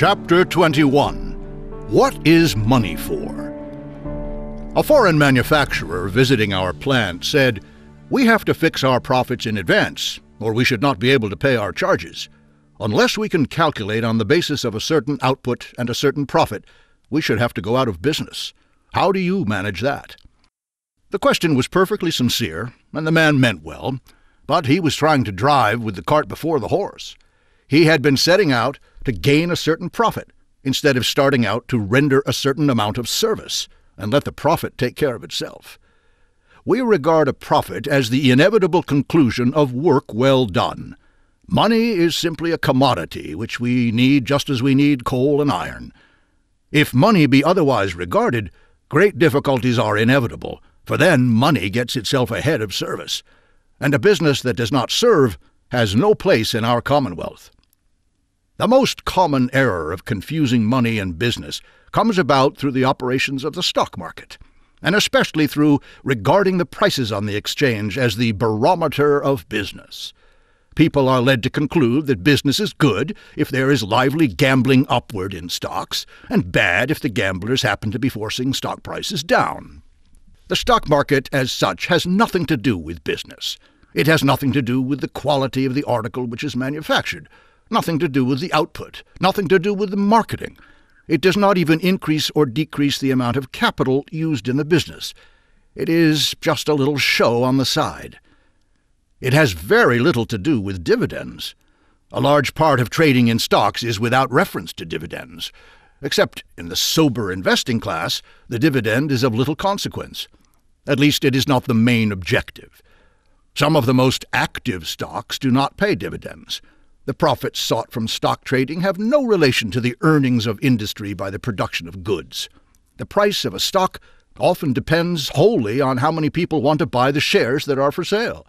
Chapter 21 What is Money For? A foreign manufacturer visiting our plant said, We have to fix our profits in advance, or we should not be able to pay our charges. Unless we can calculate on the basis of a certain output and a certain profit, we should have to go out of business. How do you manage that? The question was perfectly sincere, and the man meant well, but he was trying to drive with the cart before the horse. He had been setting out to gain a certain profit instead of starting out to render a certain amount of service and let the profit take care of itself. We regard a profit as the inevitable conclusion of work well done. Money is simply a commodity which we need just as we need coal and iron. If money be otherwise regarded, great difficulties are inevitable, for then money gets itself ahead of service, and a business that does not serve has no place in our commonwealth. The most common error of confusing money and business comes about through the operations of the stock market, and especially through regarding the prices on the exchange as the barometer of business. People are led to conclude that business is good if there is lively gambling upward in stocks, and bad if the gamblers happen to be forcing stock prices down. The stock market, as such, has nothing to do with business. It has nothing to do with the quality of the article which is manufactured nothing to do with the output, nothing to do with the marketing. It does not even increase or decrease the amount of capital used in the business. It is just a little show on the side. It has very little to do with dividends. A large part of trading in stocks is without reference to dividends. Except in the sober investing class, the dividend is of little consequence. At least it is not the main objective. Some of the most active stocks do not pay dividends. The profits sought from stock trading have no relation to the earnings of industry by the production of goods. The price of a stock often depends wholly on how many people want to buy the shares that are for sale.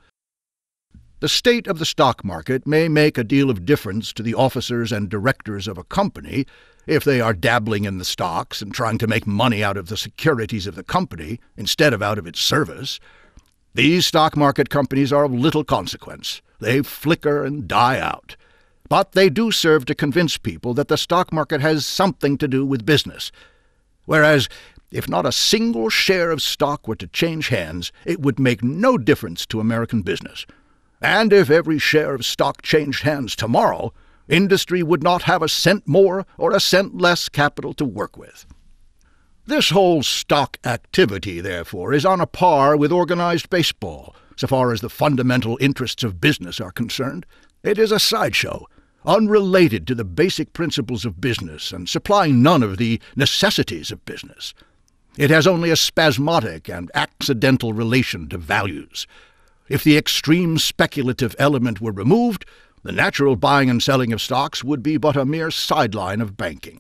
The state of the stock market may make a deal of difference to the officers and directors of a company if they are dabbling in the stocks and trying to make money out of the securities of the company instead of out of its service. These stock market companies are of little consequence. They flicker and die out. But they do serve to convince people that the stock market has something to do with business. Whereas, if not a single share of stock were to change hands, it would make no difference to American business. And if every share of stock changed hands tomorrow, industry would not have a cent more or a cent less capital to work with. This whole stock activity, therefore, is on a par with organized baseball, so far as the fundamental interests of business are concerned. It is a sideshow, unrelated to the basic principles of business and supplying none of the necessities of business. It has only a spasmodic and accidental relation to values. If the extreme speculative element were removed, the natural buying and selling of stocks would be but a mere sideline of banking.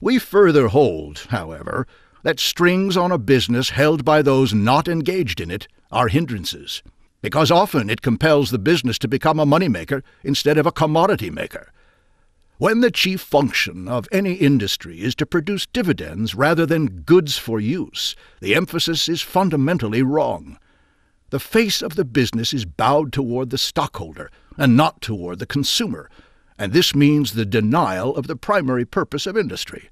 We further hold, however, that strings on a business held by those not engaged in it are hindrances because often it compels the business to become a money-maker instead of a commodity maker. When the chief function of any industry is to produce dividends rather than goods for use, the emphasis is fundamentally wrong. The face of the business is bowed toward the stockholder and not toward the consumer, and this means the denial of the primary purpose of industry.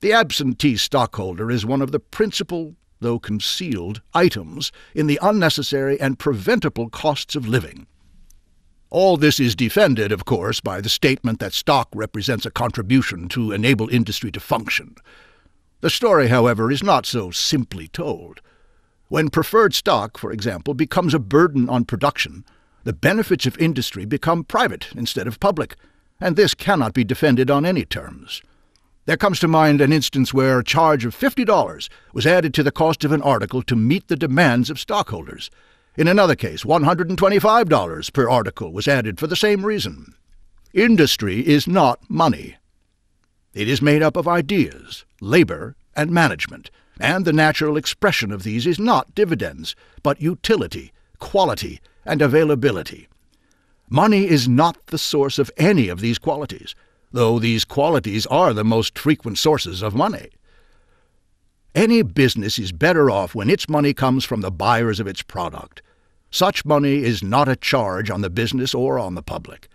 The absentee stockholder is one of the principal though concealed, items in the unnecessary and preventable costs of living. All this is defended, of course, by the statement that stock represents a contribution to enable industry to function. The story, however, is not so simply told. When preferred stock, for example, becomes a burden on production, the benefits of industry become private instead of public, and this cannot be defended on any terms. There comes to mind an instance where a charge of $50 was added to the cost of an article to meet the demands of stockholders. In another case, $125 per article was added for the same reason. Industry is not money. It is made up of ideas, labor, and management, and the natural expression of these is not dividends, but utility, quality, and availability. Money is not the source of any of these qualities though these qualities are the most frequent sources of money. Any business is better off when its money comes from the buyers of its product. Such money is not a charge on the business or on the public.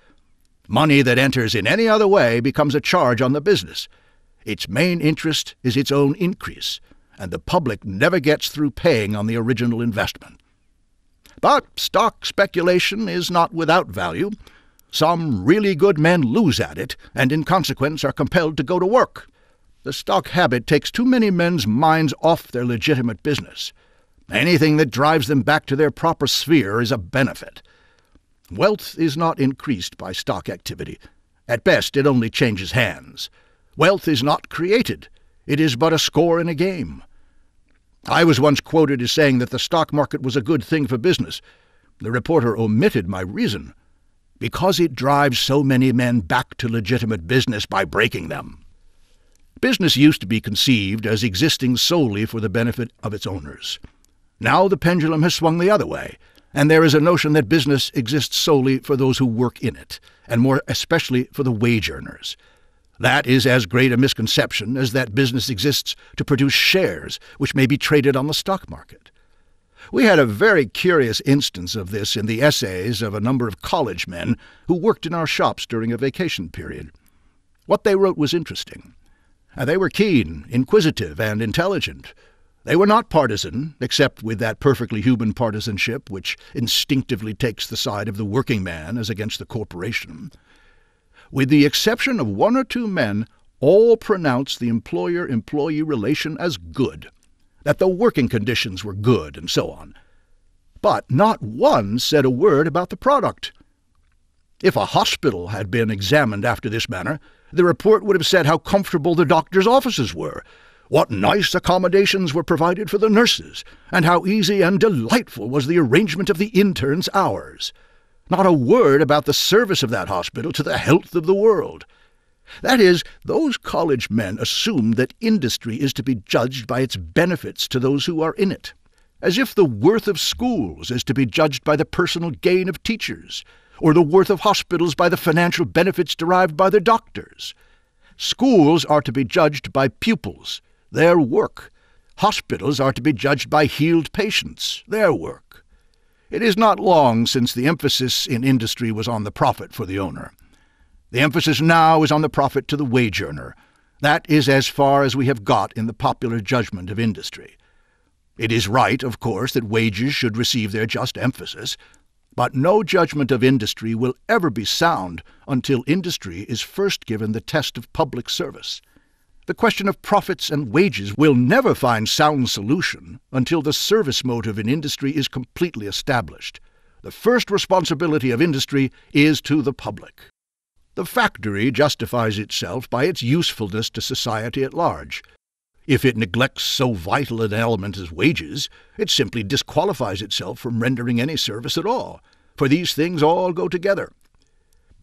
Money that enters in any other way becomes a charge on the business. Its main interest is its own increase, and the public never gets through paying on the original investment. But stock speculation is not without value. Some really good men lose at it, and in consequence are compelled to go to work. The stock habit takes too many men's minds off their legitimate business. Anything that drives them back to their proper sphere is a benefit. Wealth is not increased by stock activity. At best, it only changes hands. Wealth is not created. It is but a score in a game. I was once quoted as saying that the stock market was a good thing for business. The reporter omitted my reason because it drives so many men back to legitimate business by breaking them. Business used to be conceived as existing solely for the benefit of its owners. Now the pendulum has swung the other way, and there is a notion that business exists solely for those who work in it, and more especially for the wage earners. That is as great a misconception as that business exists to produce shares which may be traded on the stock market. We had a very curious instance of this in the essays of a number of college men who worked in our shops during a vacation period. What they wrote was interesting. Uh, they were keen, inquisitive, and intelligent. They were not partisan, except with that perfectly human partisanship which instinctively takes the side of the working man as against the corporation. With the exception of one or two men, all pronounced the employer employee relation as good that the working conditions were good, and so on. But not one said a word about the product. If a hospital had been examined after this manner, the report would have said how comfortable the doctors' offices were, what nice accommodations were provided for the nurses, and how easy and delightful was the arrangement of the interns' hours. Not a word about the service of that hospital to the health of the world. That is, those college men assume that industry is to be judged by its benefits to those who are in it, as if the worth of schools is to be judged by the personal gain of teachers, or the worth of hospitals by the financial benefits derived by their doctors. Schools are to be judged by pupils, their work. Hospitals are to be judged by healed patients, their work. It is not long since the emphasis in industry was on the profit for the owner. The emphasis now is on the profit to the wage earner. That is as far as we have got in the popular judgment of industry. It is right, of course, that wages should receive their just emphasis, but no judgment of industry will ever be sound until industry is first given the test of public service. The question of profits and wages will never find sound solution until the service motive in industry is completely established. The first responsibility of industry is to the public. The factory justifies itself by its usefulness to society at large. If it neglects so vital an element as wages, it simply disqualifies itself from rendering any service at all, for these things all go together.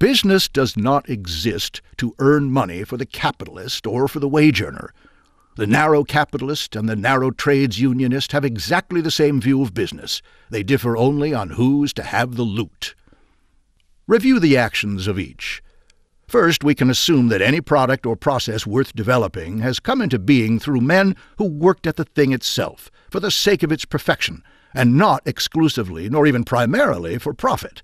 Business does not exist to earn money for the capitalist or for the wage earner. The narrow capitalist and the narrow trades unionist have exactly the same view of business. They differ only on who's to have the loot. Review the actions of each. First, we can assume that any product or process worth developing has come into being through men who worked at the thing itself, for the sake of its perfection, and not exclusively, nor even primarily, for profit.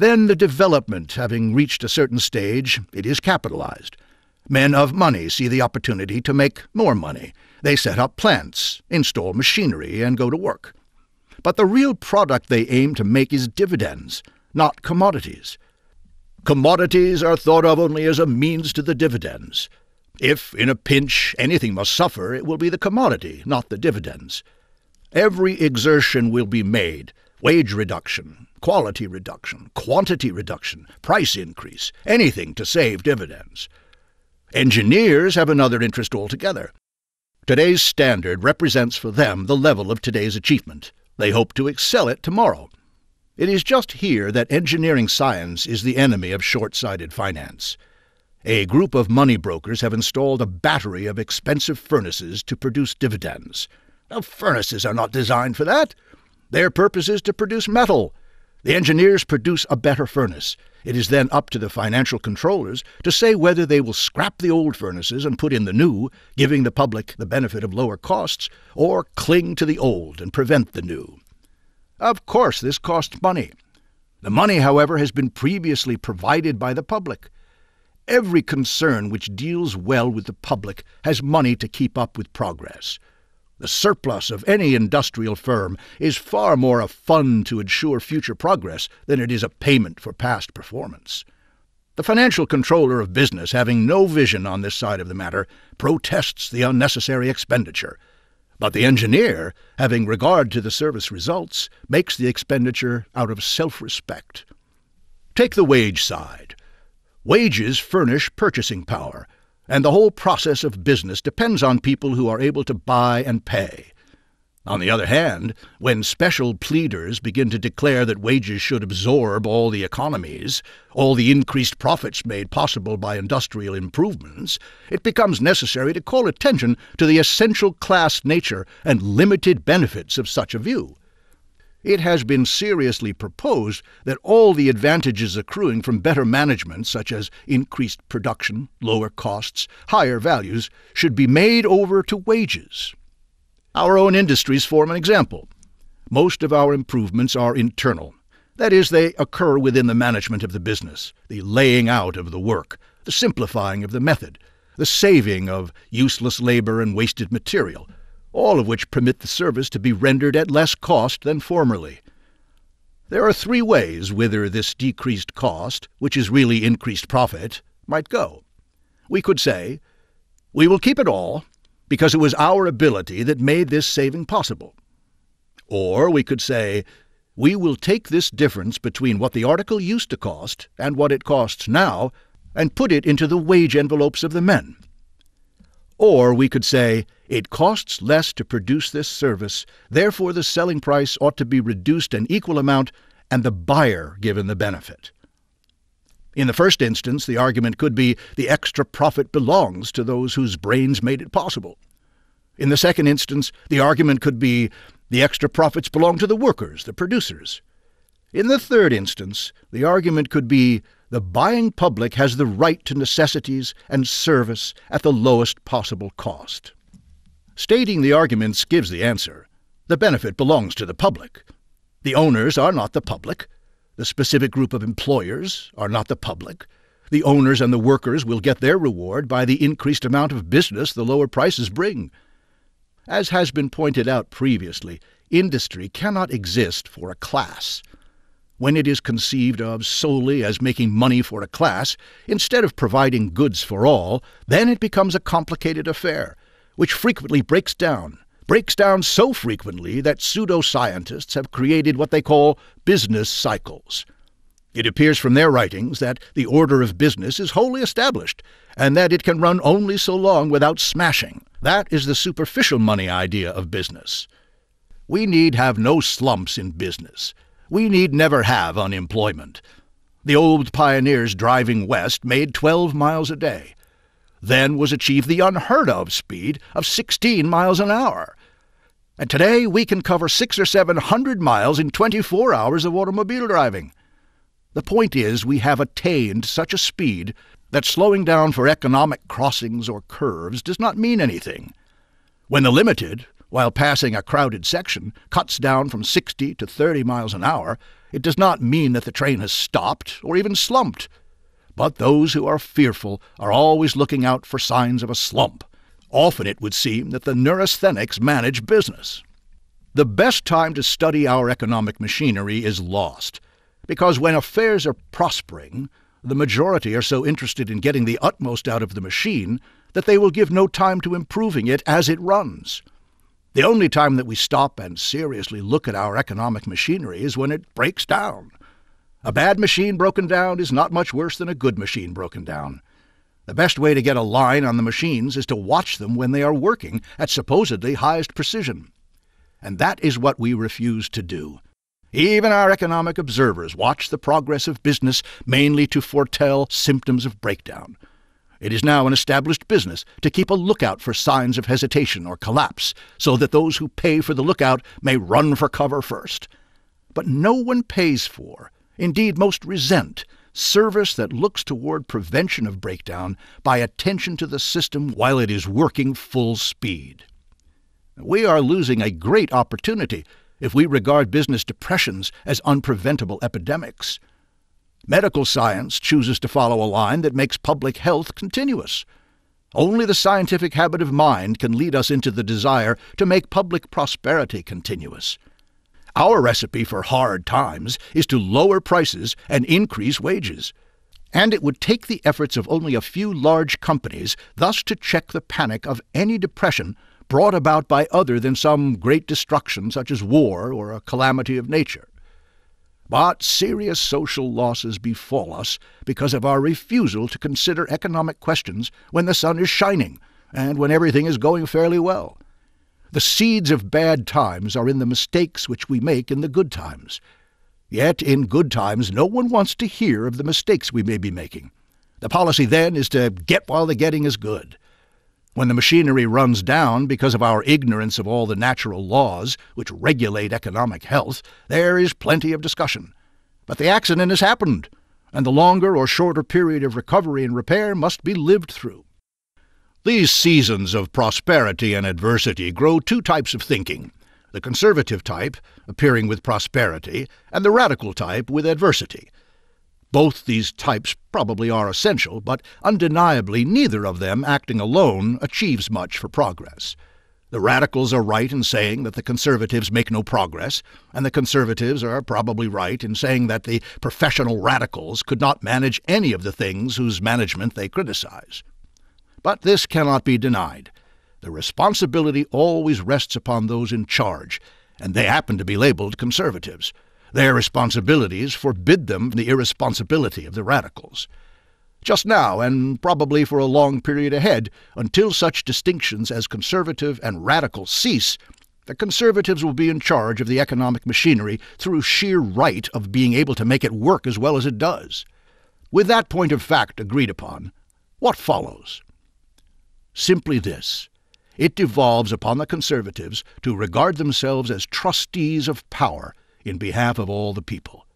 Then, the development having reached a certain stage, it is capitalized. Men of money see the opportunity to make more money. They set up plants, install machinery, and go to work. But the real product they aim to make is dividends, not commodities. Commodities are thought of only as a means to the dividends. If, in a pinch, anything must suffer, it will be the commodity, not the dividends. Every exertion will be made wage reduction, quality reduction, quantity reduction, price increase, anything to save dividends. Engineers have another interest altogether. Today's standard represents for them the level of today's achievement. They hope to excel it tomorrow. It is just here that engineering science is the enemy of short sighted finance. A group of money brokers have installed a battery of expensive furnaces to produce dividends. Now, furnaces are not designed for that. Their purpose is to produce metal. The engineers produce a better furnace. It is then up to the financial controllers to say whether they will scrap the old furnaces and put in the new, giving the public the benefit of lower costs, or cling to the old and prevent the new. Of course, this costs money. The money, however, has been previously provided by the public. Every concern which deals well with the public has money to keep up with progress. The surplus of any industrial firm is far more a fund to ensure future progress than it is a payment for past performance. The financial controller of business, having no vision on this side of the matter, protests the unnecessary expenditure. But the engineer, having regard to the service results, makes the expenditure out of self respect. Take the wage side. Wages furnish purchasing power, and the whole process of business depends on people who are able to buy and pay. On the other hand, when special pleaders begin to declare that wages should absorb all the economies, all the increased profits made possible by industrial improvements, it becomes necessary to call attention to the essential class nature and limited benefits of such a view. It has been seriously proposed that all the advantages accruing from better management, such as increased production, lower costs, higher values, should be made over to wages. Our own industries form an example. Most of our improvements are internal. That is, they occur within the management of the business, the laying out of the work, the simplifying of the method, the saving of useless labor and wasted material, all of which permit the service to be rendered at less cost than formerly. There are three ways whither this decreased cost, which is really increased profit, might go. We could say, We will keep it all, because it was our ability that made this saving possible. Or we could say, We will take this difference between what the article used to cost and what it costs now and put it into the wage envelopes of the men. Or we could say, it costs less to produce this service, therefore the selling price ought to be reduced an equal amount and the buyer given the benefit. In the first instance, the argument could be the extra profit belongs to those whose brains made it possible. In the second instance, the argument could be the extra profits belong to the workers, the producers. In the third instance, the argument could be the buying public has the right to necessities and service at the lowest possible cost. Stating the arguments gives the answer. The benefit belongs to the public. The owners are not the public. The specific group of employers are not the public. The owners and the workers will get their reward by the increased amount of business the lower prices bring. As has been pointed out previously, industry cannot exist for a class. When it is conceived of solely as making money for a class, instead of providing goods for all, then it becomes a complicated affair which frequently breaks down, breaks down so frequently that pseudoscientists have created what they call business cycles. It appears from their writings that the order of business is wholly established, and that it can run only so long without smashing. That is the superficial money idea of business. We need have no slumps in business. We need never have unemployment. The old pioneers driving west made 12 miles a day. Then was achieved the unheard of speed of 16 miles an hour. And today we can cover six or seven hundred miles in 24 hours of automobile driving. The point is, we have attained such a speed that slowing down for economic crossings or curves does not mean anything. When the limited, while passing a crowded section, cuts down from 60 to 30 miles an hour, it does not mean that the train has stopped or even slumped. But those who are fearful are always looking out for signs of a slump. Often it would seem that the neurasthenics manage business. The best time to study our economic machinery is lost, because when affairs are prospering, the majority are so interested in getting the utmost out of the machine that they will give no time to improving it as it runs. The only time that we stop and seriously look at our economic machinery is when it breaks down. A bad machine broken down is not much worse than a good machine broken down. The best way to get a line on the machines is to watch them when they are working at supposedly highest precision. And that is what we refuse to do. Even our economic observers watch the progress of business mainly to foretell symptoms of breakdown. It is now an established business to keep a lookout for signs of hesitation or collapse, so that those who pay for the lookout may run for cover first. But no one pays for, indeed most resent, service that looks toward prevention of breakdown by attention to the system while it is working full speed. We are losing a great opportunity if we regard business depressions as unpreventable epidemics. Medical science chooses to follow a line that makes public health continuous. Only the scientific habit of mind can lead us into the desire to make public prosperity continuous. Our recipe for hard times is to lower prices and increase wages. And it would take the efforts of only a few large companies thus to check the panic of any depression brought about by other than some great destruction such as war or a calamity of nature. But serious social losses befall us because of our refusal to consider economic questions when the sun is shining and when everything is going fairly well. The seeds of bad times are in the mistakes which we make in the good times. Yet in good times no one wants to hear of the mistakes we may be making. The policy then is to get while the getting is good. When the machinery runs down because of our ignorance of all the natural laws which regulate economic health, there is plenty of discussion. But the accident has happened, and the longer or shorter period of recovery and repair must be lived through. These seasons of prosperity and adversity grow two types of thinking the conservative type, appearing with prosperity, and the radical type with adversity. Both these types probably are essential, but undeniably neither of them acting alone achieves much for progress. The radicals are right in saying that the conservatives make no progress, and the conservatives are probably right in saying that the professional radicals could not manage any of the things whose management they criticize. But this cannot be denied. The responsibility always rests upon those in charge, and they happen to be labeled conservatives. Their responsibilities forbid them the irresponsibility of the radicals. Just now, and probably for a long period ahead, until such distinctions as conservative and radical cease, the conservatives will be in charge of the economic machinery through sheer right of being able to make it work as well as it does. With that point of fact agreed upon, what follows? Simply this it devolves upon the conservatives to regard themselves as trustees of power in behalf of all the people.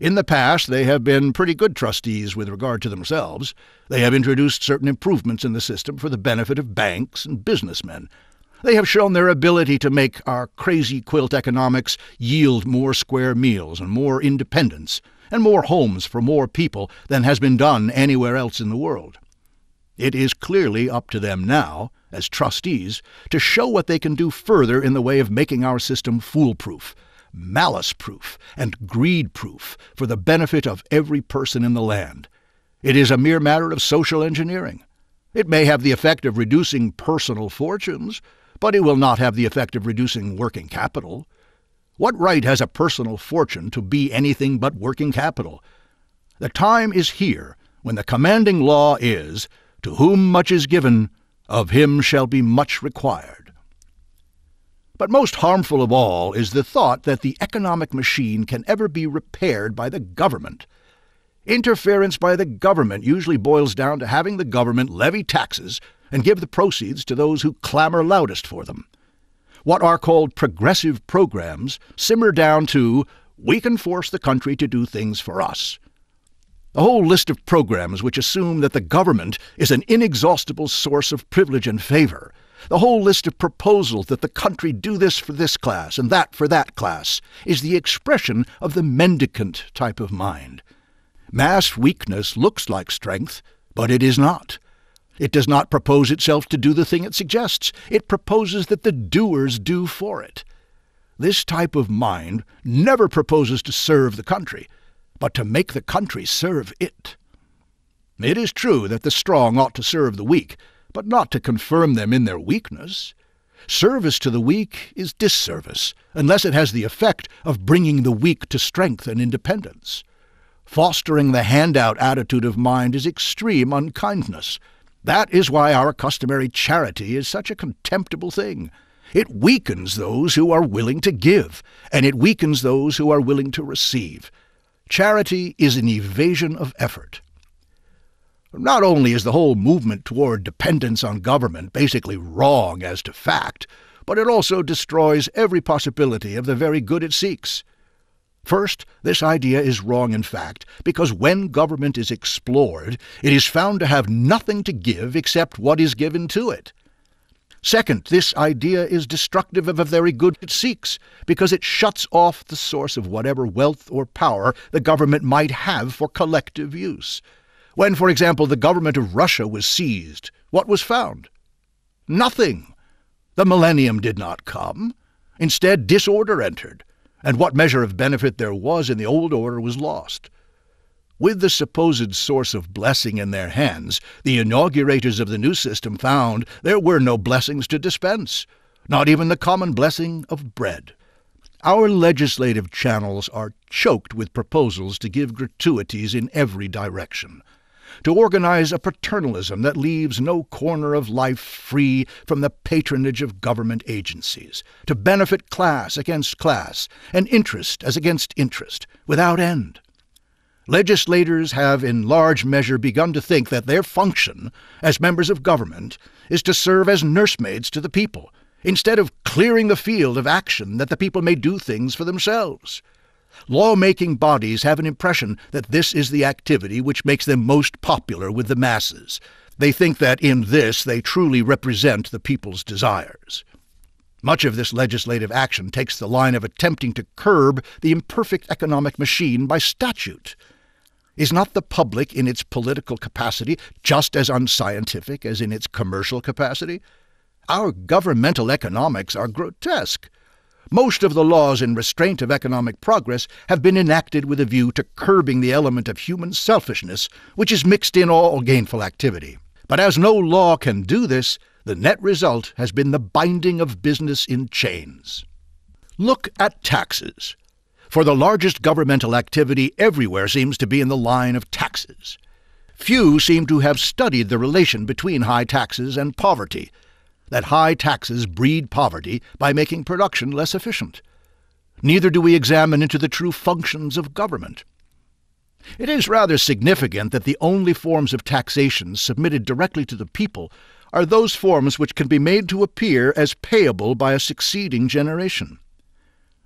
In the past, they have been pretty good trustees with regard to themselves. They have introduced certain improvements in the system for the benefit of banks and businessmen. They have shown their ability to make our crazy quilt economics yield more square meals and more independence and more homes for more people than has been done anywhere else in the world. It is clearly up to them now, as trustees, to show what they can do further in the way of making our system foolproof, malice proof, and greed proof for the benefit of every person in the land. It is a mere matter of social engineering. It may have the effect of reducing personal fortunes, but it will not have the effect of reducing working capital. What right has a personal fortune to be anything but working capital? The time is here when the commanding law is to whom much is given, of him shall be much required. But most harmful of all is the thought that the economic machine can ever be repaired by the government. Interference by the government usually boils down to having the government levy taxes and give the proceeds to those who clamor loudest for them. What are called progressive programs simmer down to we can force the country to do things for us. A whole list of programs which assume that the government is an inexhaustible source of privilege and favor. The whole list of proposals that the country do this for this class and that for that class is the expression of the mendicant type of mind. Mass weakness looks like strength, but it is not. It does not propose itself to do the thing it suggests. It proposes that the doers do for it. This type of mind never proposes to serve the country, but to make the country serve it. It is true that the strong ought to serve the weak, but not to confirm them in their weakness. Service to the weak is disservice, unless it has the effect of bringing the weak to strength and independence. Fostering the handout attitude of mind is extreme unkindness. That is why our customary charity is such a contemptible thing. It weakens those who are willing to give, and it weakens those who are willing to receive. Charity is an evasion of effort. Not only is the whole movement toward dependence on government basically wrong as to fact, but it also destroys every possibility of the very good it seeks. First, this idea is wrong in fact, because when government is explored, it is found to have nothing to give except what is given to it. Second, this idea is destructive of the very good it seeks, because it shuts off the source of whatever wealth or power the government might have for collective use. When, for example, the government of Russia was seized, what was found? Nothing. The millennium did not come. Instead, disorder entered, and what measure of benefit there was in the old order was lost. With the supposed source of blessing in their hands, the inaugurators of the new system found there were no blessings to dispense, not even the common blessing of bread. Our legislative channels are choked with proposals to give gratuities in every direction, to organize a paternalism that leaves no corner of life free from the patronage of government agencies, to benefit class against class, and interest as against interest, without end. Legislators have in large measure begun to think that their function as members of government is to serve as nursemaids to the people, instead of clearing the field of action that the people may do things for themselves. Law-making bodies have an impression that this is the activity which makes them most popular with the masses. They think that in this they truly represent the people's desires. Much of this legislative action takes the line of attempting to curb the imperfect economic machine by statute. Is not the public in its political capacity just as unscientific as in its commercial capacity? Our governmental economics are grotesque. Most of the laws in restraint of economic progress have been enacted with a view to curbing the element of human selfishness which is mixed in all gainful activity. But as no law can do this, the net result has been the binding of business in chains. Look at taxes for the largest governmental activity everywhere seems to be in the line of taxes. Few seem to have studied the relation between high taxes and poverty, that high taxes breed poverty by making production less efficient. Neither do we examine into the true functions of government. It is rather significant that the only forms of taxation submitted directly to the people are those forms which can be made to appear as payable by a succeeding generation.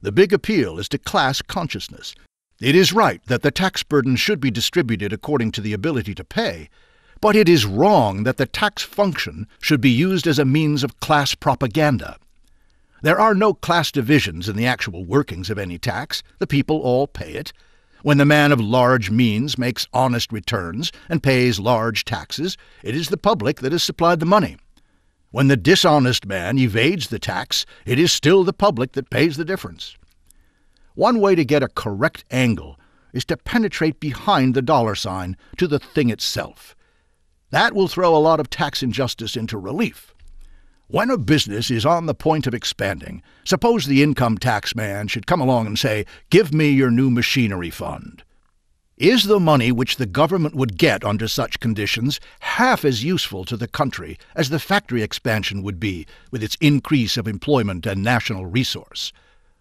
The big appeal is to class consciousness. It is right that the tax burden should be distributed according to the ability to pay, but it is wrong that the tax function should be used as a means of class propaganda. There are no class divisions in the actual workings of any tax. The people all pay it. When the man of large means makes honest returns and pays large taxes, it is the public that has supplied the money. When the dishonest man evades the tax, it is still the public that pays the difference. One way to get a correct angle is to penetrate behind the dollar sign to the thing itself. That will throw a lot of tax injustice into relief. When a business is on the point of expanding, suppose the income tax man should come along and say, Give me your new machinery fund. Is the money which the government would get under such conditions half as useful to the country as the factory expansion would be with its increase of employment and national resource?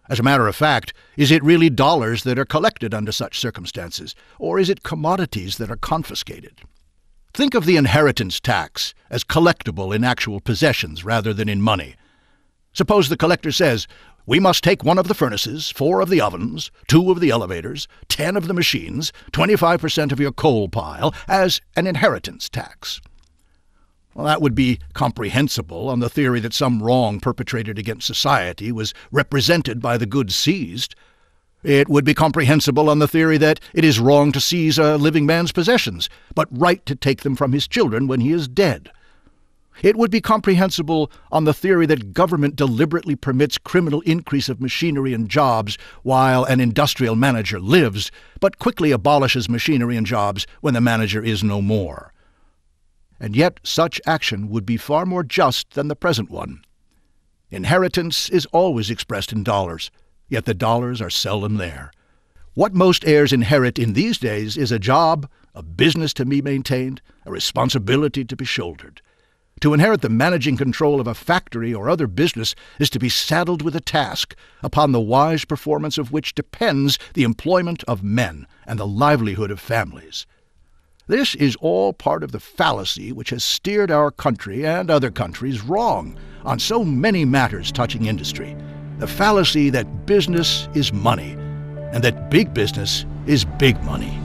As a matter of fact, is it really dollars that are collected under such circumstances, or is it commodities that are confiscated? Think of the inheritance tax as collectible in actual possessions rather than in money. Suppose the collector says, we must take one of the furnaces, four of the ovens, two of the elevators, ten of the machines, 25% of your coal pile as an inheritance tax. Well, that would be comprehensible on the theory that some wrong perpetrated against society was represented by the goods seized. It would be comprehensible on the theory that it is wrong to seize a living man's possessions, but right to take them from his children when he is dead. It would be comprehensible on the theory that government deliberately permits criminal increase of machinery and jobs while an industrial manager lives, but quickly abolishes machinery and jobs when the manager is no more. And yet such action would be far more just than the present one. Inheritance is always expressed in dollars, yet the dollars are seldom there. What most heirs inherit in these days is a job, a business to be maintained, a responsibility to be shouldered. To inherit the managing control of a factory or other business is to be saddled with a task, upon the wise performance of which depends the employment of men and the livelihood of families. This is all part of the fallacy which has steered our country and other countries wrong on so many matters touching industry. The fallacy that business is money and that big business is big money.